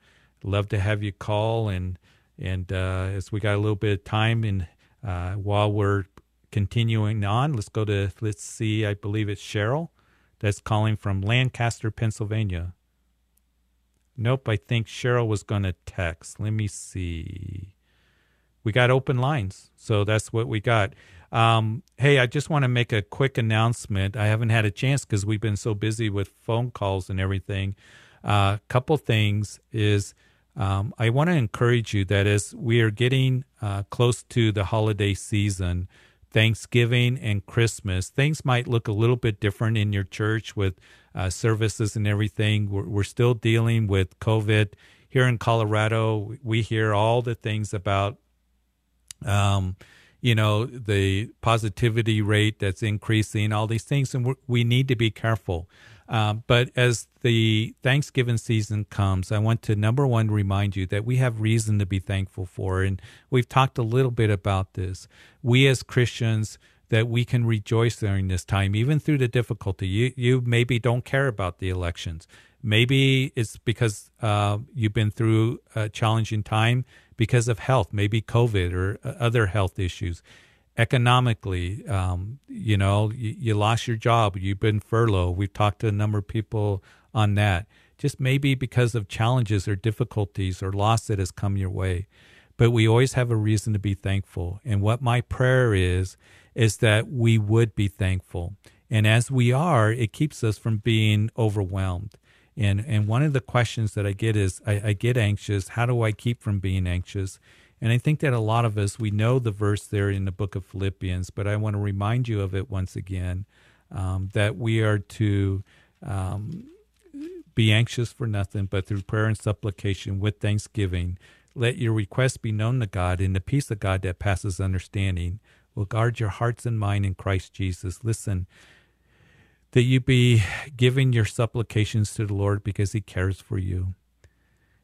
Love to have you call. And, and uh, as we got a little bit of time, and uh, while we're continuing on, let's go to, let's see, I believe it's Cheryl that's calling from Lancaster, Pennsylvania. Nope, I think Cheryl was going to text. Let me see. We got open lines, so that's what we got. Um, hey, I just want to make a quick announcement. I haven't had a chance because we've been so busy with phone calls and everything. A uh, couple things is um, I want to encourage you that as we are getting uh, close to the holiday season, Thanksgiving and Christmas, things might look a little bit different in your church with uh, services and everything. We're, we're, still dealing with COVID here in Colorado. We hear all the things about, um, you know, the positivity rate that's increasing, all these things, and we need to be careful. Uh, but as the Thanksgiving season comes, I want to number one remind you that we have reason to be thankful for. And we've talked a little bit about this. We as Christians, that we can rejoice during this time, even through the difficulty. You, you maybe don't care about the elections. Maybe it's because uh, you've been through a challenging time because of health, maybe COVID or uh, other health issues economically, um, you know, you, you, lost your job, you've been furloughed. We've talked to a number of people on that. Just maybe because of challenges or difficulties or loss that has come your way. But we always have a reason to be thankful. And what my prayer is, is that we would be thankful. And as we are, it keeps us from being overwhelmed. And, and one of the questions that I get is I, I get anxious. How do I keep from being anxious? And I think that a lot of us, we know the verse there in the book of Philippians, but I want to remind you of it once again um, that we are to um, be anxious for nothing, but through prayer and supplication with thanksgiving, let your requests be known to God, and the peace of God that passes understanding will guard your hearts and mind in Christ Jesus. Listen, that you be giving your supplications to the Lord because he cares for you.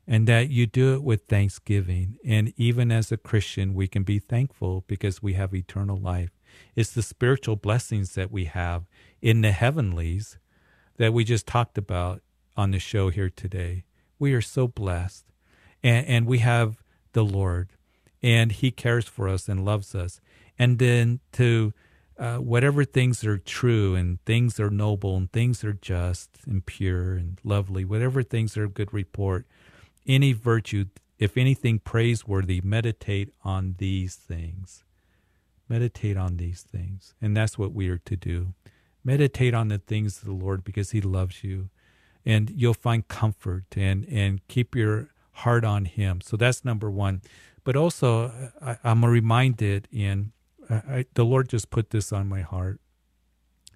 And that you do it with thanksgiving. And even as a Christian, we can be thankful because we have eternal life. It's the spiritual blessings that we have in the heavenlies that we just talked about on the show here today. We are so blessed. And, and we have the Lord, and He cares for us and loves us. And then to uh, whatever things are true and things are noble and things are just and pure and lovely, whatever things are good report, any virtue, if anything praiseworthy, meditate on these things. Meditate on these things. And that's what we are to do. Meditate on the things of the Lord because He loves you. And you'll find comfort and, and keep your heart on Him. So that's number one. But also, I, am reminded, and I, the Lord just put this on my heart,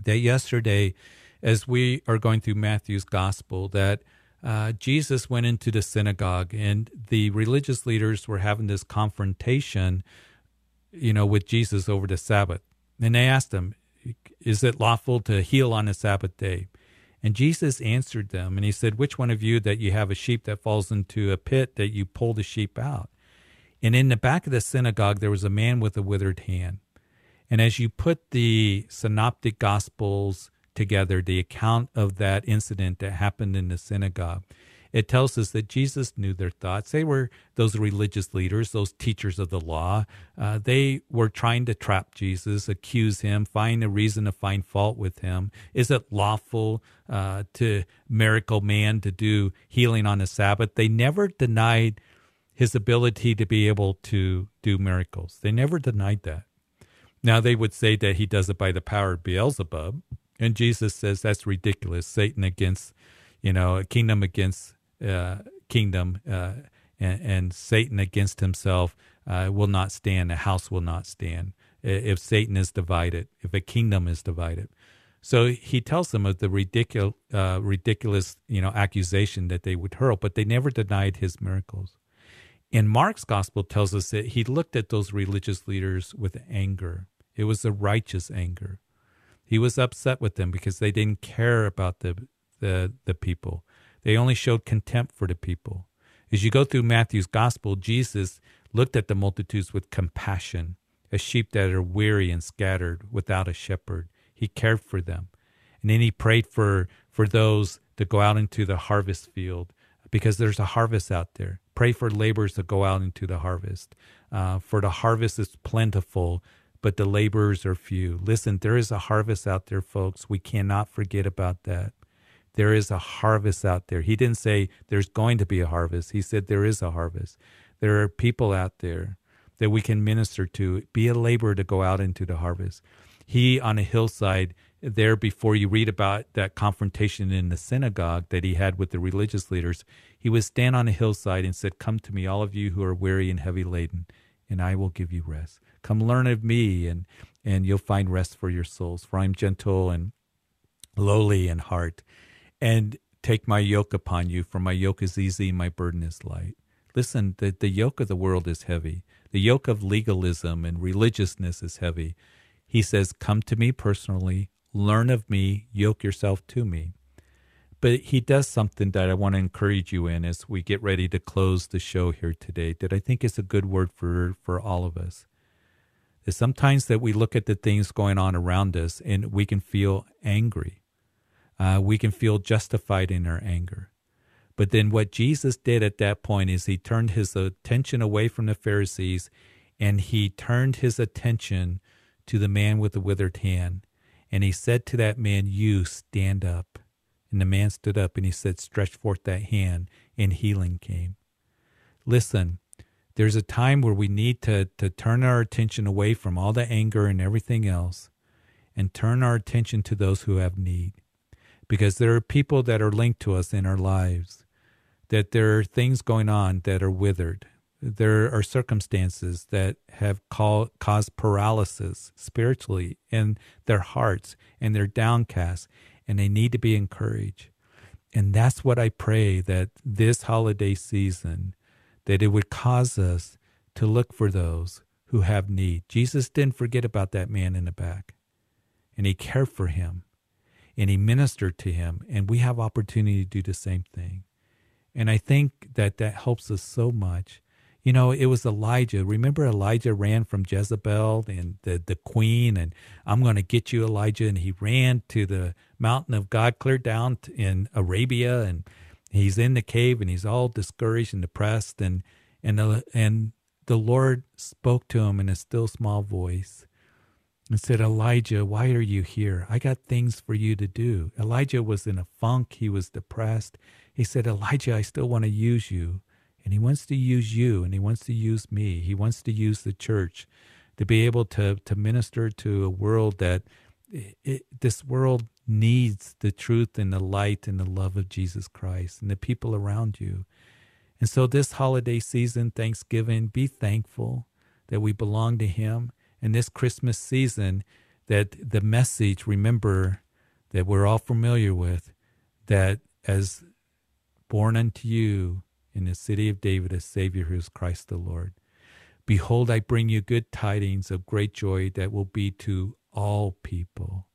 that yesterday, as we are going through Matthew's gospel, that uh, Jesus went into the synagogue and the religious leaders were having this confrontation, you know, with Jesus over the Sabbath. And they asked him, Is it lawful to heal on the Sabbath day? And Jesus answered them, and he said, Which one of you that you have a sheep that falls into a pit that you pull the sheep out? And in the back of the synagogue, there was a man with a withered hand. And as you put the synoptic gospels together, the account of that incident that happened in the synagogue, it tells us that Jesus knew their thoughts. They were those religious leaders, those teachers of the law. Uh, they were trying to trap Jesus, accuse him, find a reason to find fault with him. Is it lawful uh, to miracle man to do healing on the Sabbath? They never denied his ability to be able to do miracles. They never denied that. Now they would say that he does it by the power of Beelzebub, and Jesus says that's ridiculous. Satan against, you know, a kingdom against uh, kingdom, uh, and, and, Satan against himself uh, will not stand. A house will not stand if Satan is divided, if a kingdom is divided. So he tells them of the ridiculous, uh, ridiculous, you know, accusation that they would hurl, but they never denied his miracles. And Mark's gospel tells us that he looked at those religious leaders with anger. It was a righteous anger. He was upset with them because they didn't care about the, the, the people. They only showed contempt for the people. As you go through Matthew's gospel, Jesus looked at the multitudes with compassion, as sheep that are weary and scattered without a shepherd. He cared for them. And then he prayed for, for those to go out into the harvest field because there's a harvest out there. Pray for laborers to go out into the harvest. Uh, for the harvest is plentiful, but the laborers are few. Listen, there is a harvest out there, folks. We cannot forget about that. There is a harvest out there. He didn't say there's going to be a harvest. He said there is a harvest. There are people out there that we can minister to. Be a laborer to go out into the harvest. He on a hillside there before you read about that confrontation in the synagogue that he had with the religious leaders, he would stand on a hillside and said, Come to me, all of you who are weary and heavy laden, and I will give you rest. Come learn of me, and, and you'll find rest for your souls, for I'm gentle and lowly in heart. And take my yoke upon you, for my yoke is easy, my burden is light. Listen, the, the yoke of the world is heavy. The yoke of legalism and religiousness is heavy. He says, Come to me personally, learn of me, yoke yourself to me. But he does something that I want to encourage you in as we get ready to close the show here today that I think is a good word for, for all of us. Is sometimes that we look at the things going on around us and we can feel angry. Uh, we can feel justified in our anger. But then what Jesus did at that point is he turned his attention away from the Pharisees and he turned his attention to the man with the withered hand and he said to that man, You stand up. And the man stood up and he said, Stretch forth that hand, and healing came. Listen, there's a time where we need to, to turn our attention away from all the anger and everything else and turn our attention to those who have need. Because there are people that are linked to us in our lives, that there are things going on that are withered, there are circumstances that have call, caused paralysis spiritually in their hearts and they're downcast and they need to be encouraged. And that's what I pray that this holiday season that it would cause us to look for those who have need. Jesus didn't forget about that man in the back. And he cared for him and he ministered to him and we have opportunity to do the same thing. And I think that that helps us so much. You know, it was Elijah. Remember, Elijah ran from Jezebel and the, the queen, and I'm going to get you, Elijah. And he ran to the mountain of God, clear down in Arabia, and he's in the cave, and he's all discouraged and depressed. And and the, and the Lord spoke to him in a still small voice and said, Elijah, why are you here? I got things for you to do. Elijah was in a funk. He was depressed. He said, Elijah, I still want to use you. And he wants to use you and he wants to use me. He wants to use the church to be able to, to minister to a world that it, this world needs the truth and the light and the love of Jesus Christ and the people around you. And so, this holiday season, Thanksgiving, be thankful that we belong to Him And this Christmas season that the message, remember, that we're all familiar with, that as born unto you in the city of David a Savior who is Christ the Lord. Behold, I bring you good tidings of great joy that will be to all people.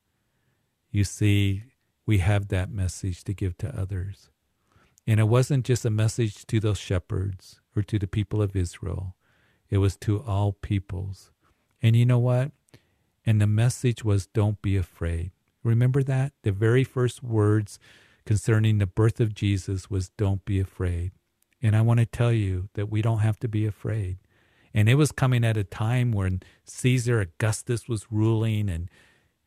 You see, we have that message to give to others. And it wasn't just a message to those shepherds or to the people of Israel, it was to all peoples. And you know what? And the message was don't be afraid. Remember that? The very first words concerning the birth of Jesus was don't be afraid. And I want to tell you that we don't have to be afraid. And it was coming at a time when Caesar Augustus was ruling and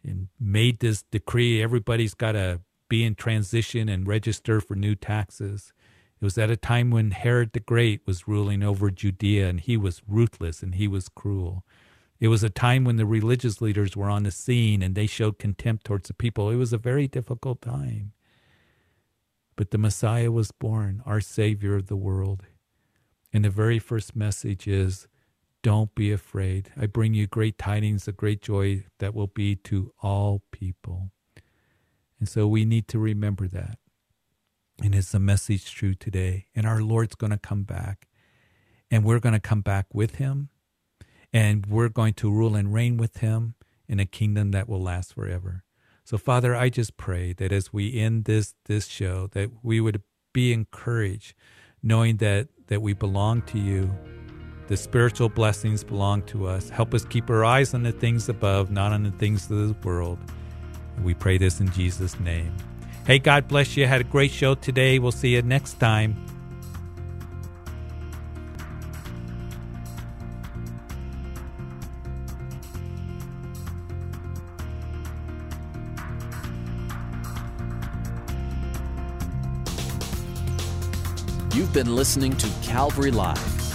and made this decree everybody's got to be in transition and register for new taxes. It was at a time when Herod the Great was ruling over Judea and he was ruthless and he was cruel. It was a time when the religious leaders were on the scene and they showed contempt towards the people. It was a very difficult time. But the Messiah was born, our Savior of the world. And the very first message is don't be afraid. I bring you great tidings of great joy that will be to all people. And so we need to remember that. And it's a message true today. And our Lord's going to come back. And we're going to come back with him and we're going to rule and reign with him in a kingdom that will last forever. So Father, I just pray that as we end this this show that we would be encouraged knowing that that we belong to you. The spiritual blessings belong to us. Help us keep our eyes on the things above, not on the things of this world. We pray this in Jesus' name. Hey, God bless you. Had a great show today. We'll see you next time. You've been listening to Calvary Live.